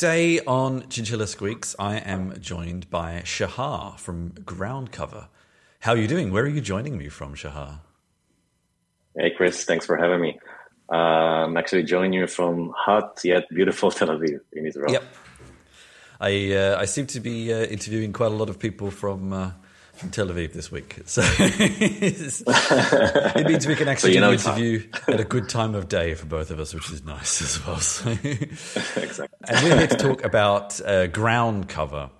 Today on Chinchilla Squeaks, I am joined by Shahar from Ground Cover. How are you doing? Where are you joining me from, Shahar? Hey, Chris. Thanks for having me. Uh, I'm actually joining you from hot yet beautiful Tel Aviv in Israel. Yep. I uh, I seem to be uh, interviewing quite a lot of people from uh, from Tel Aviv this week, so it means we can actually so do the interview at a good time of day for both of us, which is nice as well. So. exactly. And we're here to talk about uh, ground cover.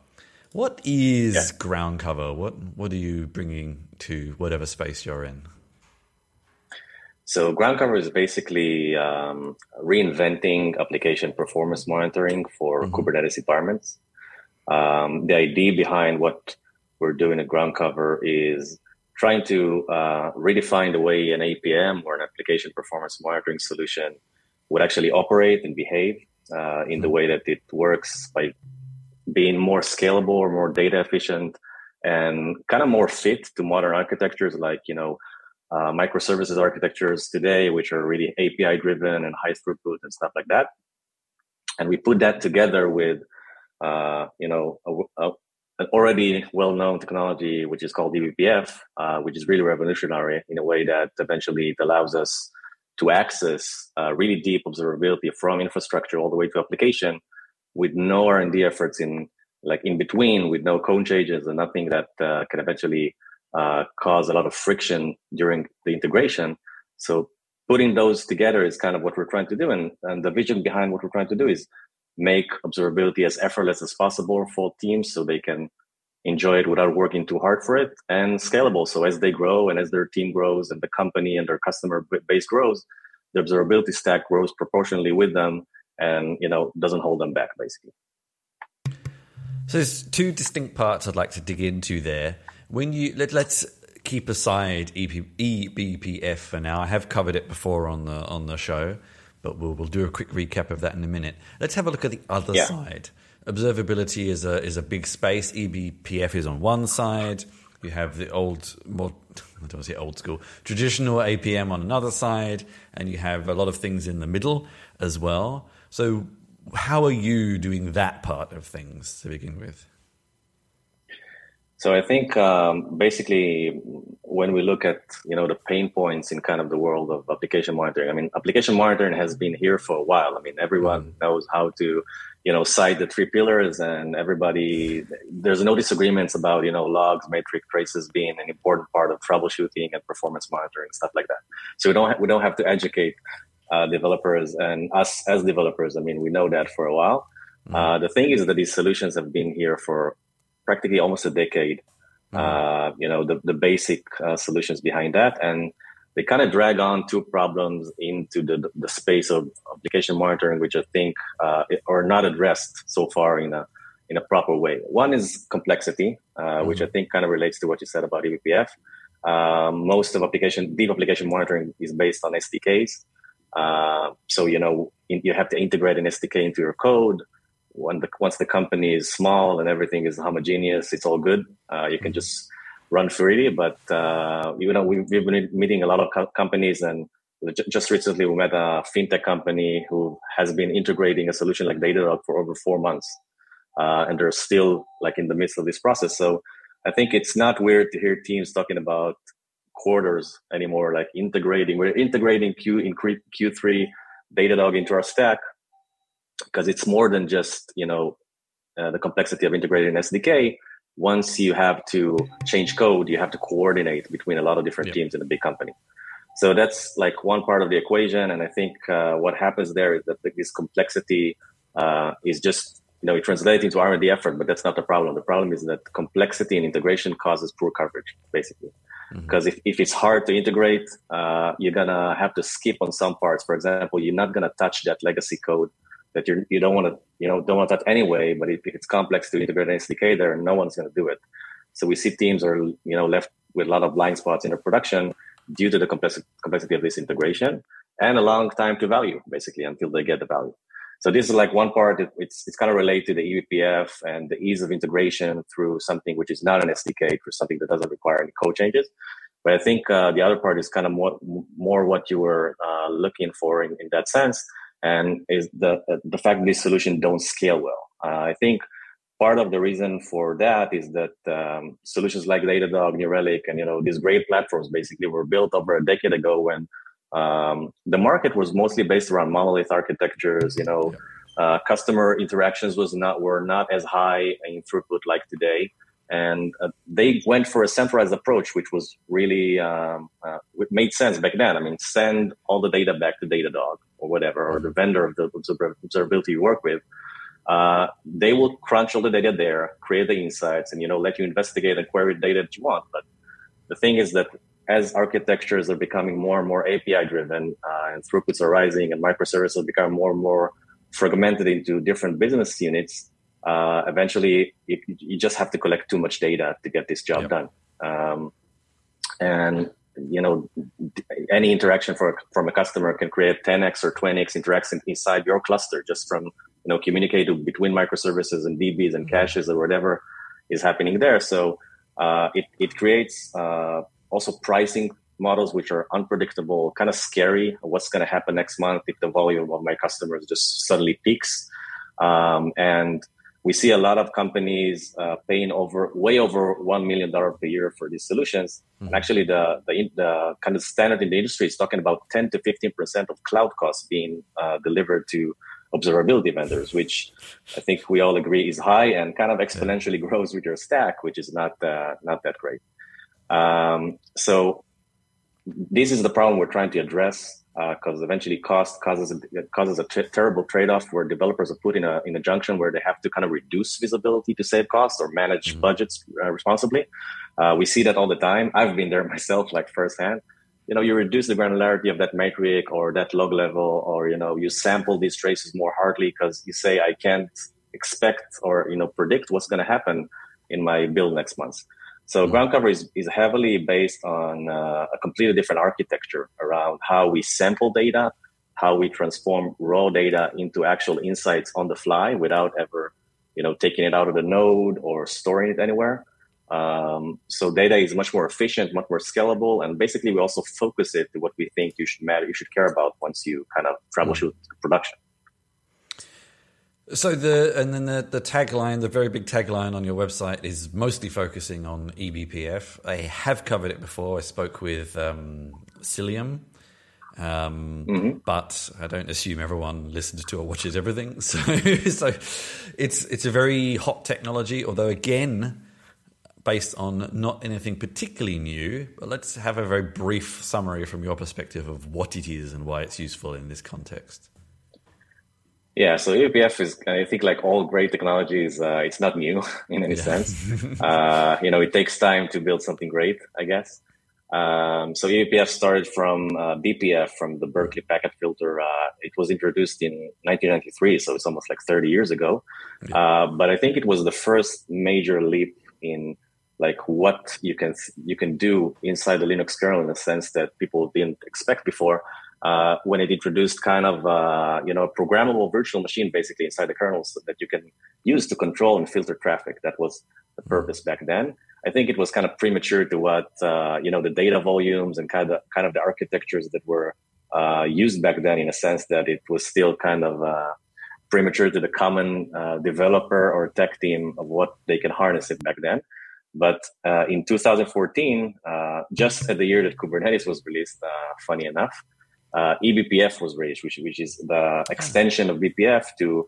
What is yeah. ground cover? What what are you bringing to whatever space you're in? So ground cover is basically um, reinventing application performance monitoring for mm-hmm. Kubernetes environments. Um, the idea behind what we're doing at ground cover is trying to uh, redefine the way an APM or an application performance monitoring solution would actually operate and behave uh, in the way that it works by being more scalable or more data efficient and kind of more fit to modern architectures like you know uh, microservices architectures today, which are really API driven and high throughput and stuff like that. And we put that together with, uh, you know, a, a, an already well-known technology, which is called eBPF, uh, which is really revolutionary in a way that eventually it allows us to access uh, really deep observability from infrastructure all the way to application with no R&D efforts in like in between, with no code changes and nothing that uh, can eventually uh, cause a lot of friction during the integration. So putting those together is kind of what we're trying to do. And, and the vision behind what we're trying to do is make observability as effortless as possible for teams so they can enjoy it without working too hard for it and scalable. So as they grow and as their team grows and the company and their customer base grows, the observability stack grows proportionally with them and, you know, doesn't hold them back basically. So there's two distinct parts I'd like to dig into there. When you let, let's keep aside EP, eBPF for now. I have covered it before on the on the show, but we'll we'll do a quick recap of that in a minute. Let's have a look at the other yeah. side. Observability is a is a big space. eBPF is on one side. You have the old, more, I don't want to say old school, traditional APM on another side, and you have a lot of things in the middle as well. So, how are you doing that part of things to begin with? So I think um, basically when we look at you know the pain points in kind of the world of application monitoring, I mean application monitoring has been here for a while. I mean everyone mm. knows how to you know cite the three pillars, and everybody there's no disagreements about you know logs, metric traces being an important part of troubleshooting and performance monitoring stuff like that. So we don't ha- we don't have to educate uh, developers and us as developers. I mean we know that for a while. Mm. Uh, the thing is that these solutions have been here for practically almost a decade. Mm-hmm. Uh, you know, the, the basic uh, solutions behind that. And they kind of drag on two problems into the, the space of application monitoring, which I think uh, are not addressed so far in a, in a proper way. One is complexity, uh, mm-hmm. which I think kind of relates to what you said about eBPF. Um, most of application, deep application monitoring is based on SDKs. Uh, so, you know, in, you have to integrate an SDK into your code when the, once the company is small and everything is homogeneous, it's all good. Uh, you can just run freely. But uh, you know, we've, we've, been meeting a lot of co- companies, and just recently we met a fintech company who has been integrating a solution like Datadog for over four months, uh, and they're still like in the midst of this process. So I think it's not weird to hear teams talking about quarters anymore, like integrating. We're integrating Q in Q3 Datadog into our stack because it's more than just you know uh, the complexity of integrating an SDK. Once you have to change code, you have to coordinate between a lot of different teams in a big company. So that's like one part of the equation, and I think uh, what happens there is that this complexity uh, is just you know it translates into R and D effort, but that's not the problem. The problem is that complexity and integration causes poor coverage, basically. Because mm-hmm. if, if it's hard to integrate, uh, you're gonna have to skip on some parts. For example, you're not gonna touch that legacy code that you're, you don't want to you know don't want that anyway. But it's complex to integrate an SDK there, and no one's going to do it. So we see teams are you know left with a lot of blind spots in their production due to the complexity of this integration and a long time to value basically until they get the value. So this is like one part. It, it's it's kind of related to the eBPF and the ease of integration through something which is not an SDK, for something that doesn't require any code changes. But I think uh, the other part is kind of more more what you were uh, looking for in, in that sense, and is the the fact these solutions don't scale well. Uh, I think part of the reason for that is that um, solutions like Datadog, New Relic, and you know these great platforms basically were built over a decade ago when um, the market was mostly based around monolith architectures. You know, uh, customer interactions was not were not as high in throughput like today, and uh, they went for a centralized approach, which was really um, uh, made sense back then. I mean, send all the data back to Datadog or whatever, or the vendor of the observability you work with. Uh, they will crunch all the data there, create the insights, and you know let you investigate and query the data that you want. But the thing is that as architectures are becoming more and more API driven uh, and throughputs are rising and microservices become more and more fragmented into different business units, uh, eventually you, you, just have to collect too much data to get this job yep. done. Um, and you know, any interaction for, from a customer can create 10x or 20x interaction inside your cluster just from you know communicating between microservices and DBs and caches or whatever is happening there. So uh, it it creates uh, also pricing models which are unpredictable, kind of scary. What's going to happen next month if the volume of my customers just suddenly peaks? Um, and we see a lot of companies uh, paying over way over one million dollar per year for these solutions. Mm-hmm. And actually, the, the, the kind of standard in the industry is talking about ten to fifteen percent of cloud costs being uh, delivered to observability vendors, which I think we all agree is high and kind of exponentially grows with your stack, which is not uh, not that great. Um, so this is the problem we're trying to address because uh, eventually cost causes a, causes a t- terrible trade-off where developers are put in a in a junction where they have to kind of reduce visibility to save costs or manage mm-hmm. budgets uh, responsibly. Uh, we see that all the time. I've been there myself, like firsthand. You know, you reduce the granularity of that metric or that log level, or you know, you sample these traces more hardly because you say I can't expect or you know predict what's going to happen in my build next month. So mm-hmm. ground cover is, is heavily based on uh, a completely different architecture around how we sample data, how we transform raw data into actual insights on the fly without ever, you know, taking it out of the node or storing it anywhere. Um, so data is much more efficient, much more scalable, and basically we also focus it to what we think you should matter, you should care about once you kind of troubleshoot mm-hmm. production. So the and then the, the tagline, the very big tagline on your website is mostly focusing on eBPF. I have covered it before. I spoke with um, Cilium, um, mm-hmm. but I don't assume everyone listens to or watches everything. So, so it's it's a very hot technology. Although again, based on not anything particularly new. But let's have a very brief summary from your perspective of what it is and why it's useful in this context. Yeah, so eBPF is, I think, like all great technologies, uh, it's not new in any yeah. sense. uh, you know, it takes time to build something great, I guess. Um, so eBPF started from uh, BPF, from the Berkeley packet filter. Uh, it was introduced in 1993, so it's almost like 30 years ago. Yeah. Uh, but I think it was the first major leap in like what you can you can do inside the Linux kernel in a sense that people didn't expect before uh, when it introduced kind of uh, you know a programmable virtual machine basically inside the kernel so that you can use to control and filter traffic. That was the mm-hmm. purpose back then. I think it was kind of premature to what uh, you know the data volumes and kind of kind of the architectures that were uh, used back then in a sense that it was still kind of uh, premature to the common uh, developer or tech team of what they can harness it back then. But in 2014, just at the year that Kubernetes was released, funny enough, uh, eBPF was raised, which, which is the extension of BPF to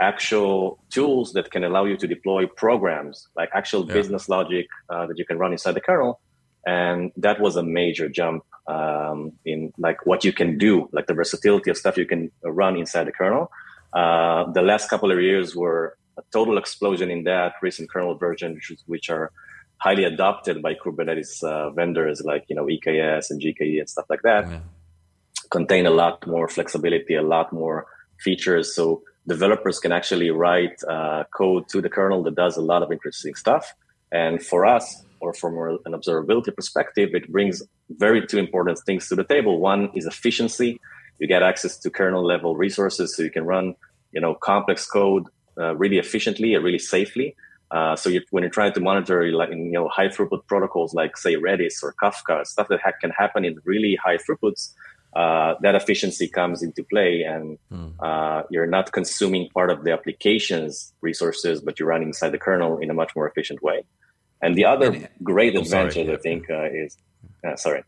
actual tools that can allow you to deploy programs, like actual yeah. business logic uh, that you can run inside the kernel. And that was a major jump um, in like what you can do, like the versatility of stuff you can run inside the kernel. Uh, the last couple of years were a total explosion in that recent kernel version, which, which are highly adopted by Kubernetes uh, vendors like you know EKS and GKE and stuff like that. Yeah contain a lot more flexibility, a lot more features. So developers can actually write uh, code to the kernel that does a lot of interesting stuff. And for us, or from an observability perspective, it brings very two important things to the table. One is efficiency. You get access to kernel level resources, so you can run, you know, complex code uh, really efficiently and really safely. Uh, so you, when you're trying to monitor, like you know, high throughput protocols like say Redis or Kafka, stuff that ha- can happen in really high throughputs, uh, that efficiency comes into play and mm. uh, you're not consuming part of the application's resources, but you're running inside the kernel in a much more efficient way. And the other and, great advantage, sorry, yeah. I think, uh, is uh, sorry.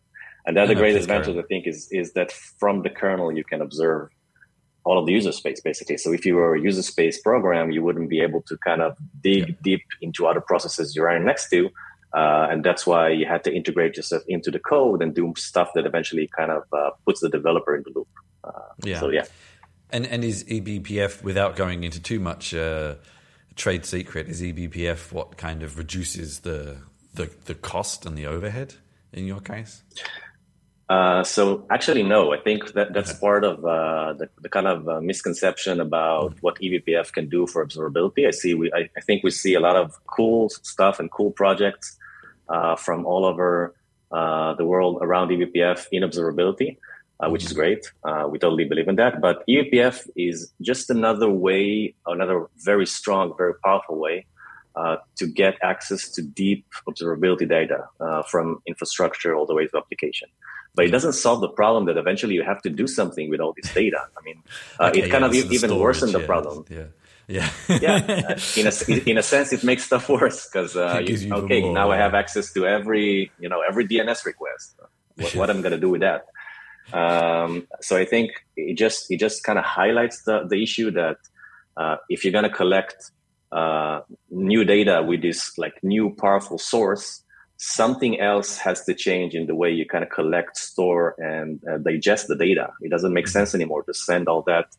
And the other no, great advantage, I think, is is that from the kernel you can observe all of the user space, basically. So if you were a user space program, you wouldn't be able to kind of dig yeah. deep into other processes you're running next to uh, and that's why you had to integrate yourself into the code and do stuff that eventually kind of uh, puts the developer in the loop. Uh, yeah. So yeah. And and is eBPF without going into too much uh, trade secret? Is eBPF what kind of reduces the the the cost and the overhead in your case? Uh, so actually, no. I think that that's okay. part of uh, the, the, kind of uh, misconception about mm. what eBPF can do for observability. I see. We, I, I, think we see a lot of cool stuff and cool projects uh, from all over uh, the world around eBPF in observability, uh, which is mm-hmm. great. Uh, we totally believe in that. But eBPF is just another way, another very strong, very powerful way uh, to get access to deep observability data uh, from infrastructure all the way to application. But it doesn't solve the problem that eventually you have to do something with all this data. I mean, okay, it kind yeah, of even worsened the problem. Yeah. Yeah. yeah. In a, in a sense, it makes stuff worse because, uh, okay, more, now I have access to every, you know, every DNS request. What, what I'm going to do with that? Um, so I think it just, it just kind of highlights the, the issue that uh, if you're going to collect uh, new data with this like new powerful source, something else has to change in the way you kind of collect, store, and uh, digest the data. It doesn't make sense anymore to send all that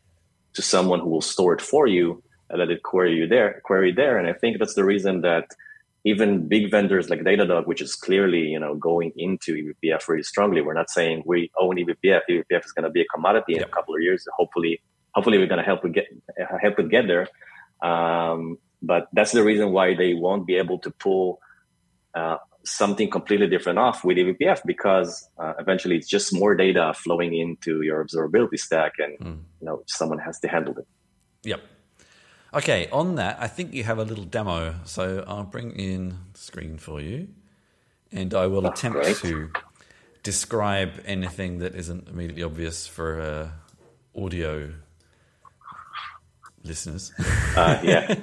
to someone who will store it for you and let it query you there, query there. And I think that's the reason that even big vendors like Datadog, which is clearly you know going into eBPF really strongly, we're not saying we own eBPF. eBPF is going to be a commodity in a couple of years. Hopefully, hopefully we're going to help it get help it get there. Um, but that's the reason why they won't be able to pull uh, something completely different off with eBPF because uh, eventually it's just more data flowing into your observability stack, and mm. you know someone has to handle it. Yep. Okay, on that, I think you have a little demo. So I'll bring in the screen for you and I will That's attempt great. to describe anything that isn't immediately obvious for uh, audio listeners. Uh, yeah.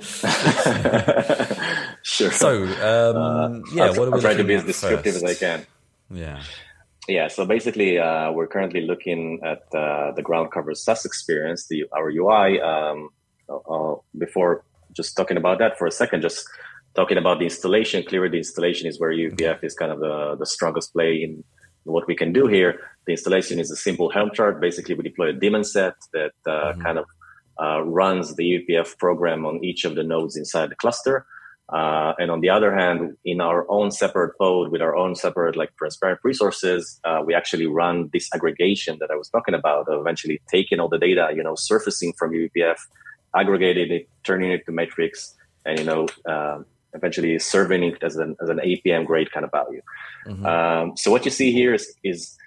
sure. So, um, uh, yeah, I'll, what are we I'll to be as descriptive first? as I can. Yeah. Yeah, so basically, uh, we're currently looking at uh, the ground cover SaaS experience, the our UI. Um, uh, before just talking about that for a second, just talking about the installation. Clearly, the installation is where eBPF is kind of the, the strongest play in what we can do here. The installation is a simple Helm chart. Basically, we deploy a daemon set that uh, mm-hmm. kind of uh, runs the eBPF program on each of the nodes inside the cluster. Uh, and on the other hand, in our own separate code with our own separate like transparent resources, uh, we actually run this aggregation that I was talking about, of eventually taking all the data, you know, surfacing from eBPF aggregating it, turning it to metrics, and you know, uh, eventually serving it as an as an APM grade kind of value. Mm-hmm. Um, so what you see here is is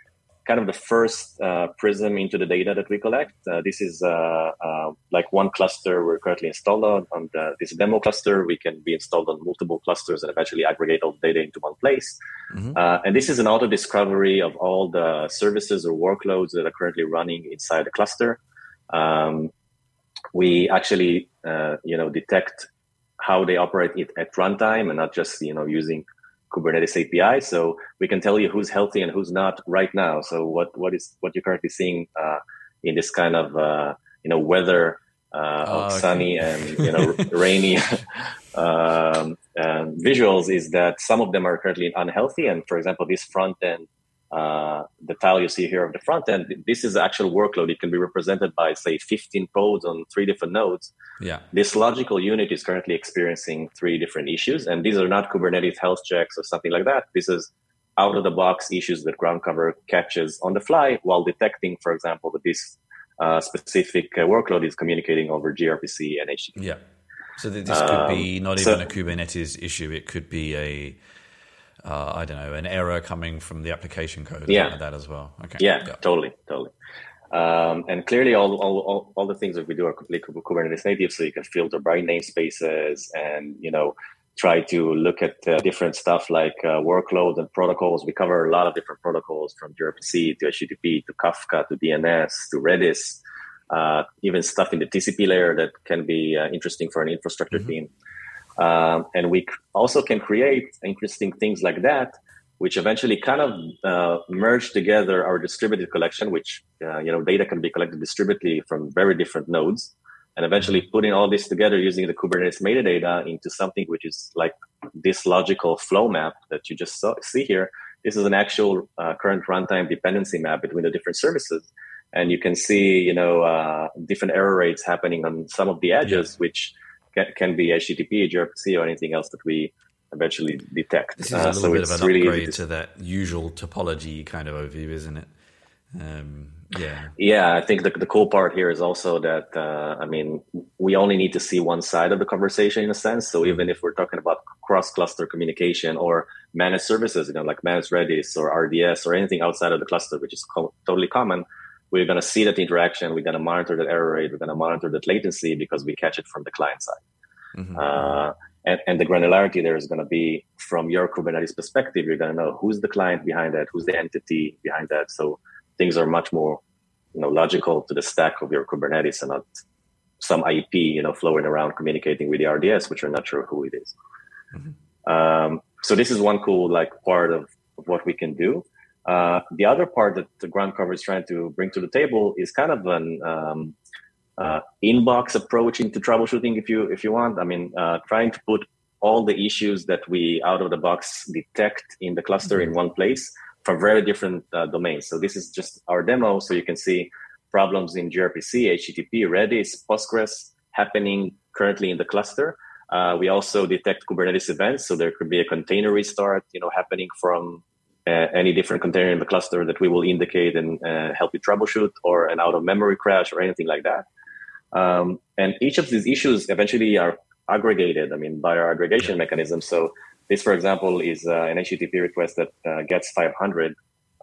kind of the first uh, prism into the data that we collect. Uh, this is uh, uh like one cluster we're currently installed on. On the, this demo cluster, we can be installed on multiple clusters and eventually aggregate all the data into one place. Mm-hmm. Uh, and this is an auto discovery of all the services or workloads that are currently running inside the cluster. Um, we actually uh, you know detect how they operate it at runtime and not just you know using Kubernetes API. So we can tell you who's healthy and who's not right now. So what what is what you're currently seeing uh, in this kind of uh, you know weather uh, oh, okay. sunny and you know rainy um, visuals is that some of them are currently unhealthy. And for example, this front end uh, the tile you see here of the front end, this is the actual workload. It can be represented by, say, 15 pods on three different nodes. Yeah. This logical unit is currently experiencing three different issues, and these are not Kubernetes health checks or something like that. This is out of the box issues that ground cover catches on the fly while detecting, for example, that this uh, specific uh, workload is communicating over gRPC and HTTP. Yeah. So this could be um, not even so, a Kubernetes issue. It could be a uh, I don't know, an error coming from the application code. Yeah, like that as well. Okay. Yeah, yeah. totally, totally. Um, and clearly, all, all, all, all, the things that we do are completely Kubernetes native, so you can filter by namespaces and you know try to look at uh, different stuff like uh, workload and protocols. We cover a lot of different protocols from gRPC to HTTP to Kafka to DNS to Redis, uh, even stuff in the TCP layer that can be uh, interesting for an infrastructure mm-hmm. team. Um, and we also can create interesting things like that, which eventually kind of uh, merge together our distributed collection, which uh, you know data can be collected distributed from very different nodes and eventually putting all this together using the Kubernetes metadata into something which is like this logical flow map that you just saw, see here. This is an actual uh, current runtime dependency map between the different services. And you can see, you know, uh, different error rates happening on some of the edges, yeah. which can, can, be HTTP, gRPC, or anything else that we eventually detect. This is a uh, little uh, so bit of an really upgrade to that usual topology kind of overview, isn't it? Um, yeah. Yeah, I think the, the cool part here is also that, uh, I mean, we only need to see one side of the conversation in a sense. So mm-hmm. even if we're talking about cross cluster communication or managed services, you know, like managed Redis or RDS or anything outside of the cluster, which is co- totally common, we're going to see that interaction. We're going to monitor that error rate. We're going to monitor that latency because we catch it from the client side. Mm-hmm. Uh, and, and, the granularity there is going to be from your Kubernetes perspective. You're going to know who's the client behind that, who's the entity behind that. So things are much more you know logical to the stack of your Kubernetes and not some IP you know flowing around communicating with the RDS, which you're not sure who it is. Mm-hmm. Um, so this is one cool like part of, of what we can do. Uh, the other part that the ground cover is trying to bring to the table is kind of an um, uh, inbox approach into troubleshooting, if you if you want. I mean, uh, trying to put all the issues that we out of the box detect in the cluster mm-hmm. in one place from very different uh, domains. So this is just our demo. So you can see problems in gRPC, HTTP, Redis, Postgres happening currently in the cluster. Uh, we also detect Kubernetes events. So there could be a container restart, you know, happening from any different container in the cluster that we will indicate and uh, help you troubleshoot or an out of memory crash or anything like that. Um, and each of these issues eventually are aggregated, I mean, by our aggregation mechanism. So this, for example, is uh, an HTTP request that uh, gets 500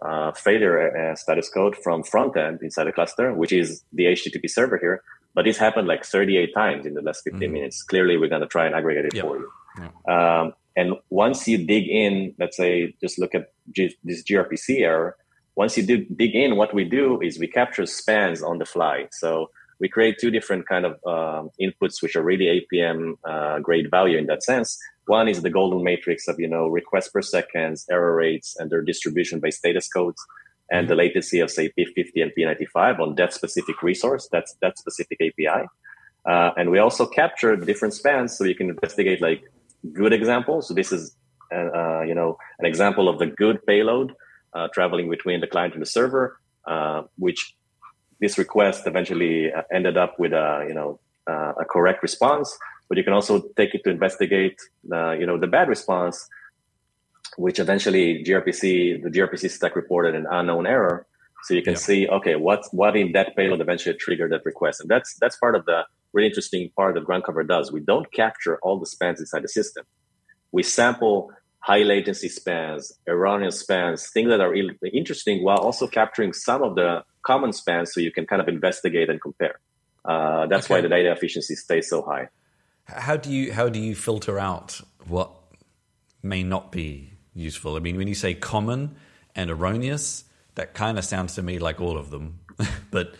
uh, failure uh, status code from front end inside the cluster, which is the HTTP server here. But this happened like 38 times in the last 15 mm-hmm. minutes. Clearly, we're going to try and aggregate it yep. for you. Um, and once you dig in, let's say, just look at G- this gRPC error. Once you dig, dig in, what we do is we capture spans on the fly. So we create two different kind of um, inputs, which are really APM uh, grade value in that sense. One is the golden matrix of, you know, requests per seconds, error rates, and their distribution by status codes, and the latency of, say, P50 and P95 on that specific resource, that's that specific API. Uh, and we also capture different spans so you can investigate like good example. So this is, uh, uh, you know, an example of the good payload uh, traveling between the client and the server, uh, which this request eventually uh, ended up with a, you know, a correct response but you can also take it to investigate uh, you know the bad response which eventually grpc the grpc stack reported an unknown error so you can yeah. see okay what what in that payload eventually triggered that request and that's that's part of the really interesting part that ground cover does we don't capture all the spans inside the system we sample high latency spans erroneous spans things that are interesting while also capturing some of the common spans so you can kind of investigate and compare uh, that's okay. why the data efficiency stays so high how do you how do you filter out what may not be useful? I mean, when you say common and erroneous, that kind of sounds to me like all of them. but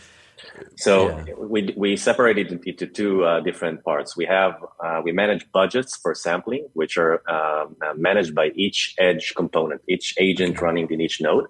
so yeah. we we separated it into two uh, different parts. We have uh, we manage budgets for sampling, which are um, uh, managed by each edge component, each agent running in each node.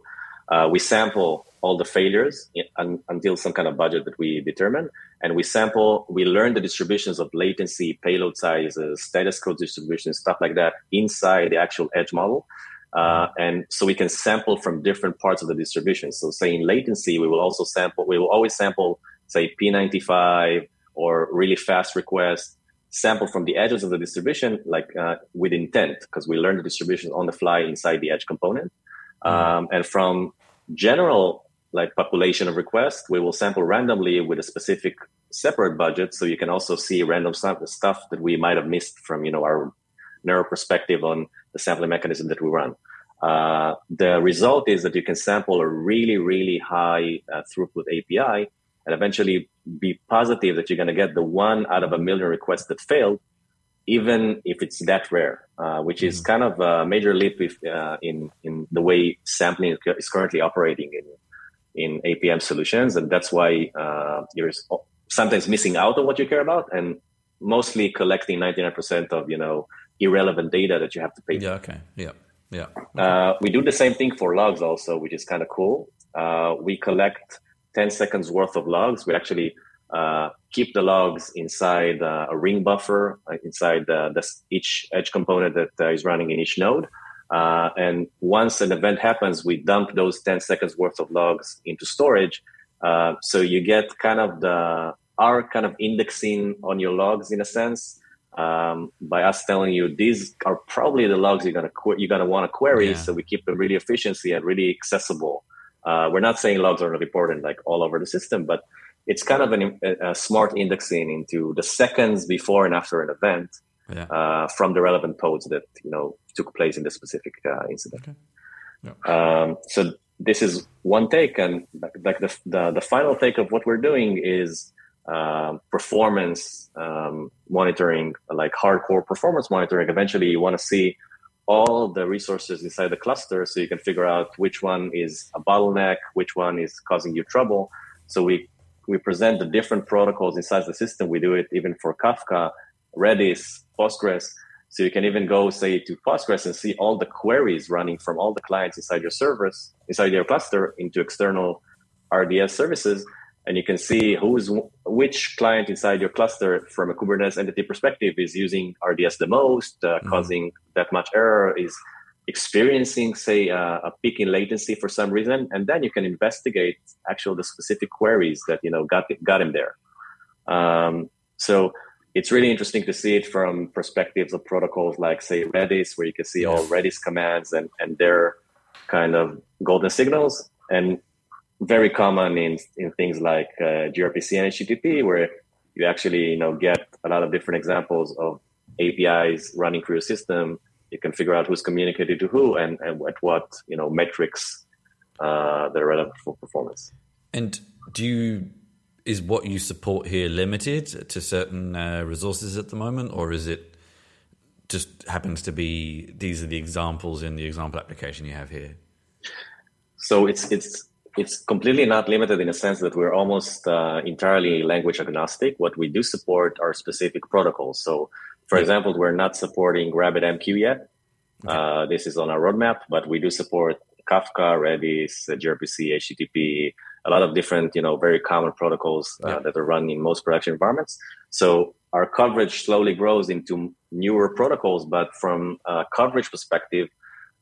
Uh, we sample all the failures in, until some kind of budget that we determine. And we sample, we learn the distributions of latency, payload sizes, status code distributions, stuff like that inside the actual edge model. Uh, and so we can sample from different parts of the distribution. So say in latency, we will also sample, we will always sample, say P95 or really fast requests, sample from the edges of the distribution, like uh, with intent, because we learn the distribution on the fly inside the edge component. Um, and from general like population of requests, we will sample randomly with a specific separate budget. So you can also see random stuff that we might have missed from, you know, our narrow perspective on the sampling mechanism that we run. Uh, the result is that you can sample a really, really high uh, throughput API and eventually be positive that you're going to get the one out of a million requests that failed even if it's that rare, uh, which is mm-hmm. kind of a major leap if, uh, in in the way sampling is currently operating in in APM solutions, and that's why uh, you're sometimes missing out on what you care about, and mostly collecting 99% of you know irrelevant data that you have to pay. Yeah. Okay. Yeah. Yeah. Uh, we do the same thing for logs also, which is kind of cool. Uh, we collect 10 seconds worth of logs. We actually uh, keep the logs inside uh, a ring buffer uh, inside the, each edge component that uh, is running in each node. Uh, and once an event happens, we dump those 10 seconds worth of logs into storage. Uh, so you get kind of the our kind of indexing on your logs in a sense um, by us telling you these are probably the logs you're gonna you're gonna want to query. Yeah. So we keep them really efficiency and really accessible. we're not saying logs are not important like all over the system, but it's kind of an, a, a, smart indexing into the seconds before and after an event yeah. uh, from the relevant pods that you know took place in the specific uh, incident. Okay. Yeah. Um, so this is one take, and like the, the, the final take of what we're doing is uh, performance um, monitoring, like hardcore performance monitoring. Eventually, you want to see all the resources inside the cluster so you can figure out which one is a bottleneck, which one is causing you trouble. So we we present the different protocols inside the system. We do it even for Kafka, Redis, Postgres. So you can even go say to Postgres and see all the queries running from all the clients inside your servers, inside your cluster into external RDS services. And you can see who's which client inside your cluster from a Kubernetes entity perspective is using RDS the most, uh, mm-hmm. causing that much error, is experiencing, say, uh, a peak in latency for some reason, and then you can investigate actual the specific queries that you know got got him there. Um, so it's really interesting to see it from perspectives of protocols like, say, Redis, where you can see all Redis commands and and their kind of golden signals, and very common in in things like uh, gRPC and HTTP, where you actually you know get a lot of different examples of APIs running through your system you can figure out who's communicated to who and, and at what you know metrics uh, that are relevant for performance. And do you is what you support here limited to certain uh, resources at the moment, or is it just happens to be these are the examples in the example application you have here? So it's it's it's completely not limited in a sense that we're almost uh, entirely language agnostic. What we do support are specific protocols. So for example, we're not supporting RabbitMQ yet. Okay. Uh, this is on our roadmap, but we do support Kafka, Redis, gRPC, HTTP, a lot of different, you know, very common protocols uh, yeah. that are run in most production environments. So our coverage slowly grows into newer protocols, but from a coverage perspective,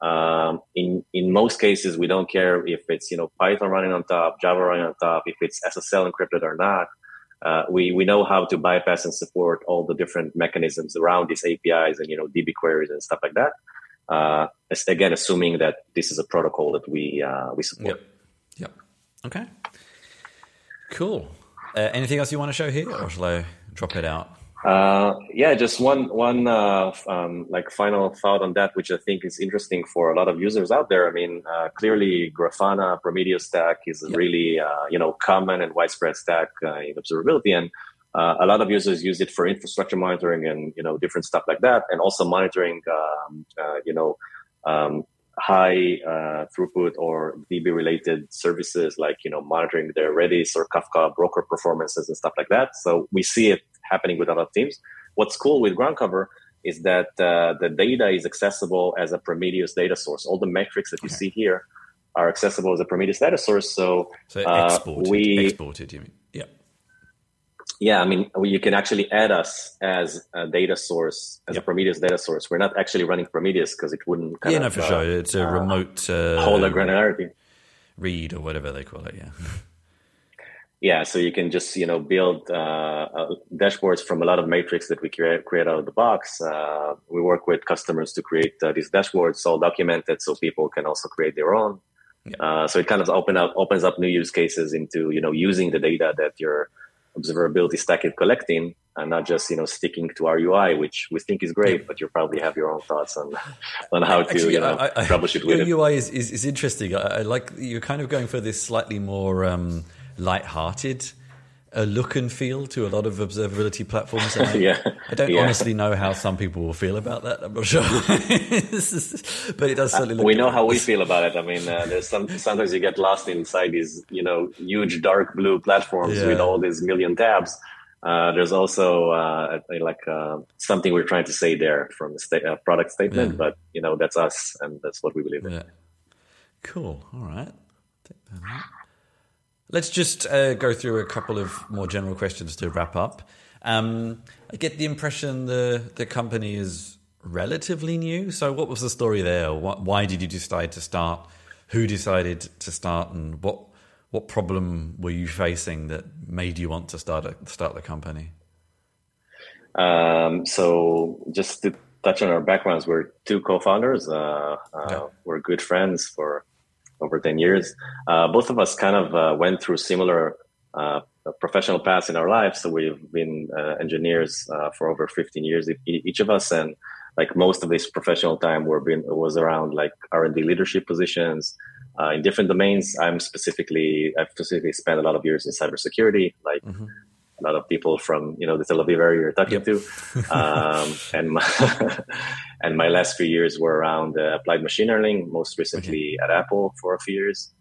um, in in most cases, we don't care if it's you know Python running on top, Java running on top, if it's SSL encrypted or not uh, we we know how to bypass and support all the different mechanisms around these APIs and you know DB queries and stuff like that. Uh, again, assuming that this is a protocol that we uh, we support. Yep. Yep. Okay. Cool. Uh, anything else you want to show here, or shall I drop it out? Uh, yeah, just one one uh, um, like final thought on that, which I think is interesting for a lot of users out there. I mean, uh, clearly Grafana Prometheus stack is a really uh, you know common and widespread stack uh, in observability, and uh, a lot of users use it for infrastructure monitoring and you know different stuff like that, and also monitoring um, you know um, high throughput or DB related services like you know monitoring their Redis or Kafka broker performances and stuff like that. So we see it happening with other teams. What's cool with GroundCover is that uh, the data is accessible as a Prometheus data source. All the metrics that you okay. see here are accessible as a Prometheus data source. So, so uh, exported, we exported. You mean? Yeah. Yeah, I mean, you can actually add us as a data source, as yep. a Prometheus data source. We're not actually running Prometheus because it wouldn't. yeah, of, no, for uh, sure. It's a remote uh, the granularity read or whatever they call it. Yeah. yeah, so you can just you know build uh, uh, dashboards from a lot of metrics that we create, create out of the box. Uh, we work with customers to create uh, these dashboards, all documented, so people can also create their own. Yeah. Uh, so it kind of open up opens up new use cases into you know using the data that your observability stack is collecting, and not just you know sticking to our UI, which we think is great, but you probably have your own thoughts on on how to Actually, you know I, I, troubleshoot with your it. UI is, is, is interesting. I, I, like you're kind of going for this slightly more. Um, light-hearted a look and feel to a lot of observability platforms. I, yeah. I don't yeah. honestly know how some people will feel about that. I'm not sure, but it does certainly. Look we know how we feel about it. I mean, uh, there's some sometimes you get lost inside these, you know, huge dark blue platforms yeah. with all these million tabs. Uh, there's also uh, like uh, something we're trying to say there from the sta- product statement, yeah. but you know that's us and that's what we believe in. Yeah. Cool. All right. Let's just uh, go through a couple of more general questions to wrap up. Um, I get the impression the the company is relatively new. So, what was the story there? Why did you decide to start? Who decided to start, and what what problem were you facing that made you want to start a, start the company? Um, so, just to touch on our backgrounds, we're two co-founders. Uh, uh, yeah. We're good friends for over 10 years. Uh, both of us kind of uh, went through similar uh, professional paths in our lives. So we've been uh, engineers uh, for over 15 years, each of us. And like most of this professional time were been, was around like R&D leadership positions uh, in different domains. I'm specifically, I've specifically spent a lot of years in cybersecurity, like mm-hmm a lot of people from you know the Tel Aviv area you're talking yep. to, um, and my, and my last few years were around uh, applied machine learning, most recently okay. at Apple for a few years.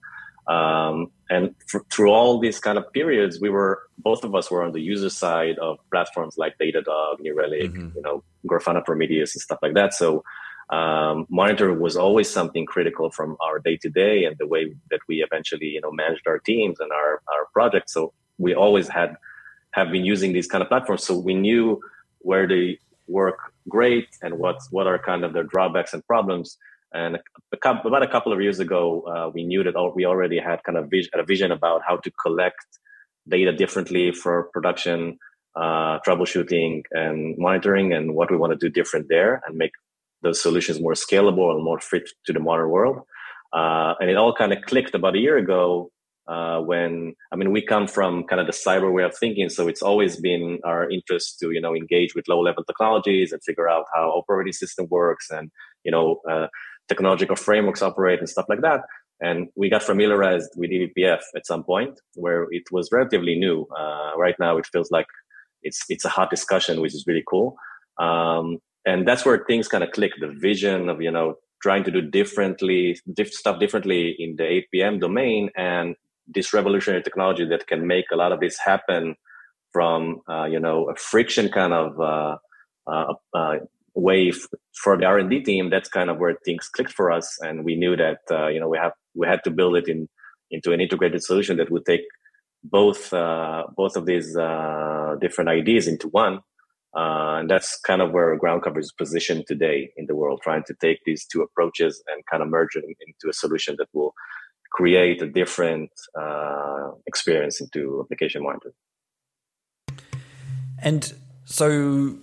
Um, and for, through all these kind of periods, we were both of us were on the user side of platforms like Datadog, New Relic, mm-hmm. you know, Grafana Prometheus, and stuff like that. So um, monitoring was always something critical from our day to day and the way that we eventually you know managed our teams and our our projects. So we always had have been using these kind of platforms. So we knew where they work great and what what are kind of their drawbacks and problems. And a, about a couple of years ago, uh, we knew that we already had kind of a vision about how to collect data differently for production, uh, troubleshooting, and monitoring, and what we want to do different there, and make those solutions more scalable and more fit to the modern world. Uh, and it all kind of clicked about a year ago uh, when I mean we come from kind of the cyber way of thinking, so it's always been our interest to you know engage with low level technologies and figure out how operating system works and you know uh, technological frameworks operate and stuff like that. And we got familiarized with eBPF at some point where it was relatively new. Uh, right now, it feels like it's it's a hot discussion, which is really cool. Um, and that's where things kind of click. The vision of you know trying to do differently diff- stuff differently in the APM domain and this revolutionary technology that can make a lot of this happen from uh, you know a friction kind of uh, uh, uh way f- for the R&D team that's kind of where things clicked for us. And we knew that uh, you know we have we had to build it in into an integrated solution that would take both uh, both of these different ideas into one. And that's kind of where ground cover is positioned today in the world trying to take these two approaches and kind of merge them into a solution that will create a different uh, experience into application monitoring. And so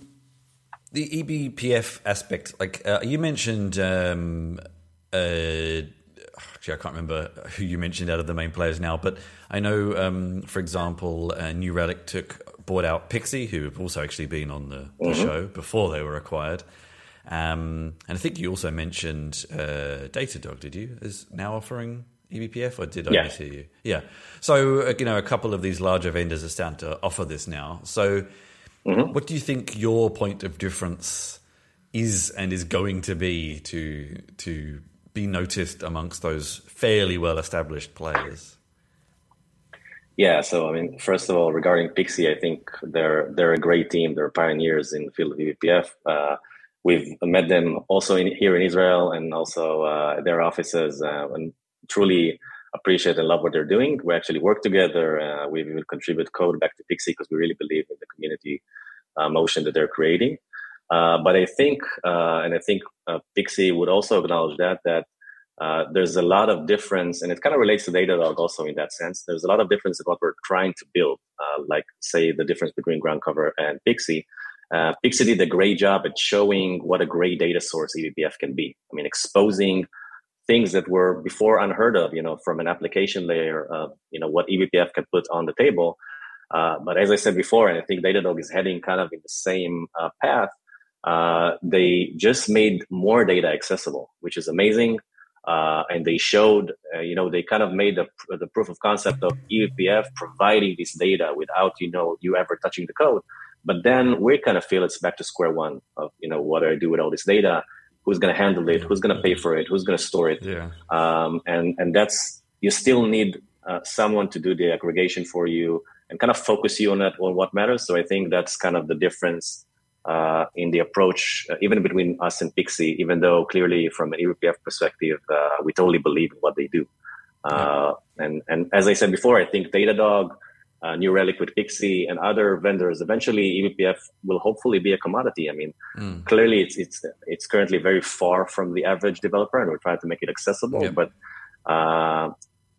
the eBPF aspect, like uh, you mentioned, um, uh, actually, I can't remember who you mentioned out of the main players now, but I know, um, for example, uh, New Relic took bought out Pixie, who have also actually been on the, the mm-hmm. show before they were acquired. Um, and I think you also mentioned uh, Datadog, did you? Is now offering eBPF, or did I yeah. mishear you? Yeah. So uh, you know, a couple of these larger vendors are starting to offer this now. So, mm-hmm. what do you think your point of difference is and is going to be to to be noticed amongst those fairly well established players? Yeah, so I mean, first of all, regarding Pixie, I think they're they're a great team. They're pioneers in the field of eBPF. Uh, we've met them also in, here in Israel and also uh, their offices. Uh, and truly appreciate and love what they're doing. We actually work together. Uh, we will contribute code back to Pixie because we really believe in the community uh, motion that they're creating. Uh, but I think, uh, and I think uh, Pixie would also acknowledge that that uh, there's a lot of difference, and it kind of relates to Datadog also in that sense. There's a lot of difference in what we're trying to build, like say the difference between Ground Cover and Pixie. Pixie did a great job at showing what a great data source eBPF can be. I mean, exposing things that were before unheard of, you know, from an application layer, of, you know, what eBPF can put on the table. Uh, but as I said before, and I think Datadog is heading kind of in the same uh, path, uh, they just made more data accessible, which is amazing. Uh, and they showed, uh, you know, they kind of made the, the proof of concept of eBPF providing this data without, you know, you ever touching the code. But then we kind of feel it's back to square one of, you know, what do I do with all this data? Who's going to handle it? Who's going to pay for it? Who's going to store it? Yeah. Um, and, and that's, you still need uh, someone to do the aggregation for you and kind of focus you on that, on what matters. So I think that's kind of the difference uh, in the approach, uh, even between us and Pixie, even though clearly from an eBPF perspective, uh, we totally believe in what they do. Uh, and, and as I said before, I think Datadog, uh, New Relic with Pixie and other vendors, eventually eBPF will hopefully be a commodity. I mean, mm. clearly it's, it's, it's currently very far from the average developer and we're trying to make it accessible, yep. but, uh,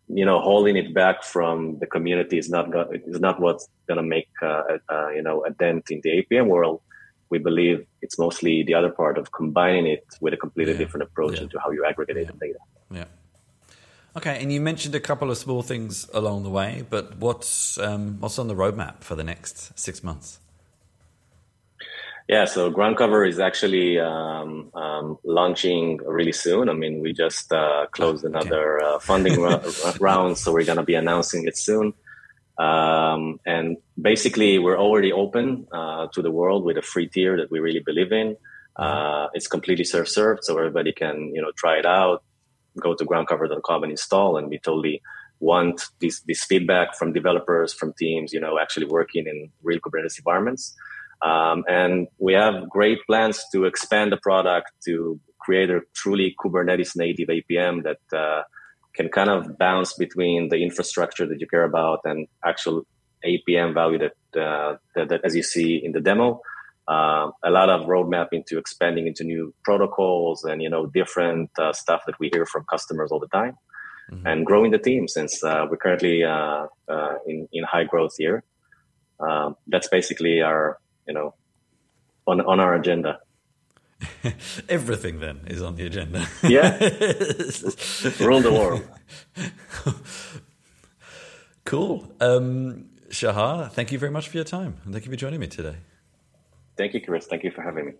you know, holding it back from the community is not, go- is not what's going to make, you know, a dent in the APM world we believe it's mostly the other part of combining it with a completely yeah. different approach yeah. into how you aggregate yeah. the data. Yeah. Okay, and you mentioned a couple of small things along the way, but what's um, what's on the roadmap for the next six months? Yeah, so groundcover is actually um, um, launching really soon. I mean, we just uh, closed another uh, funding round, so we're going to be announcing it soon. Um, and basically, we're already open uh, to the world with a free tier that we really believe in. Uh, it's completely self-served, so everybody can you know try it out, go to groundcover.com and install, and we totally want this this feedback from developers, from teams, you know, actually working in real Kubernetes environments. Um, and we have great plans to expand the product to create a truly Kubernetes native APM that uh, can kind of bounce between the infrastructure that you care about and actual APM value that, uh, that, that, as you see in the demo, uh, a lot of roadmap into expanding into new protocols and you know different uh, stuff that we hear from customers all the time, mm-hmm. and growing the team since uh, we're currently uh, uh, in in high growth here. Um, that's basically our you know on on our agenda. Everything then is on the agenda. yeah. Rule the world. cool. Um, Shahar, thank you very much for your time. And thank you for joining me today. Thank you, Chris. Thank you for having me.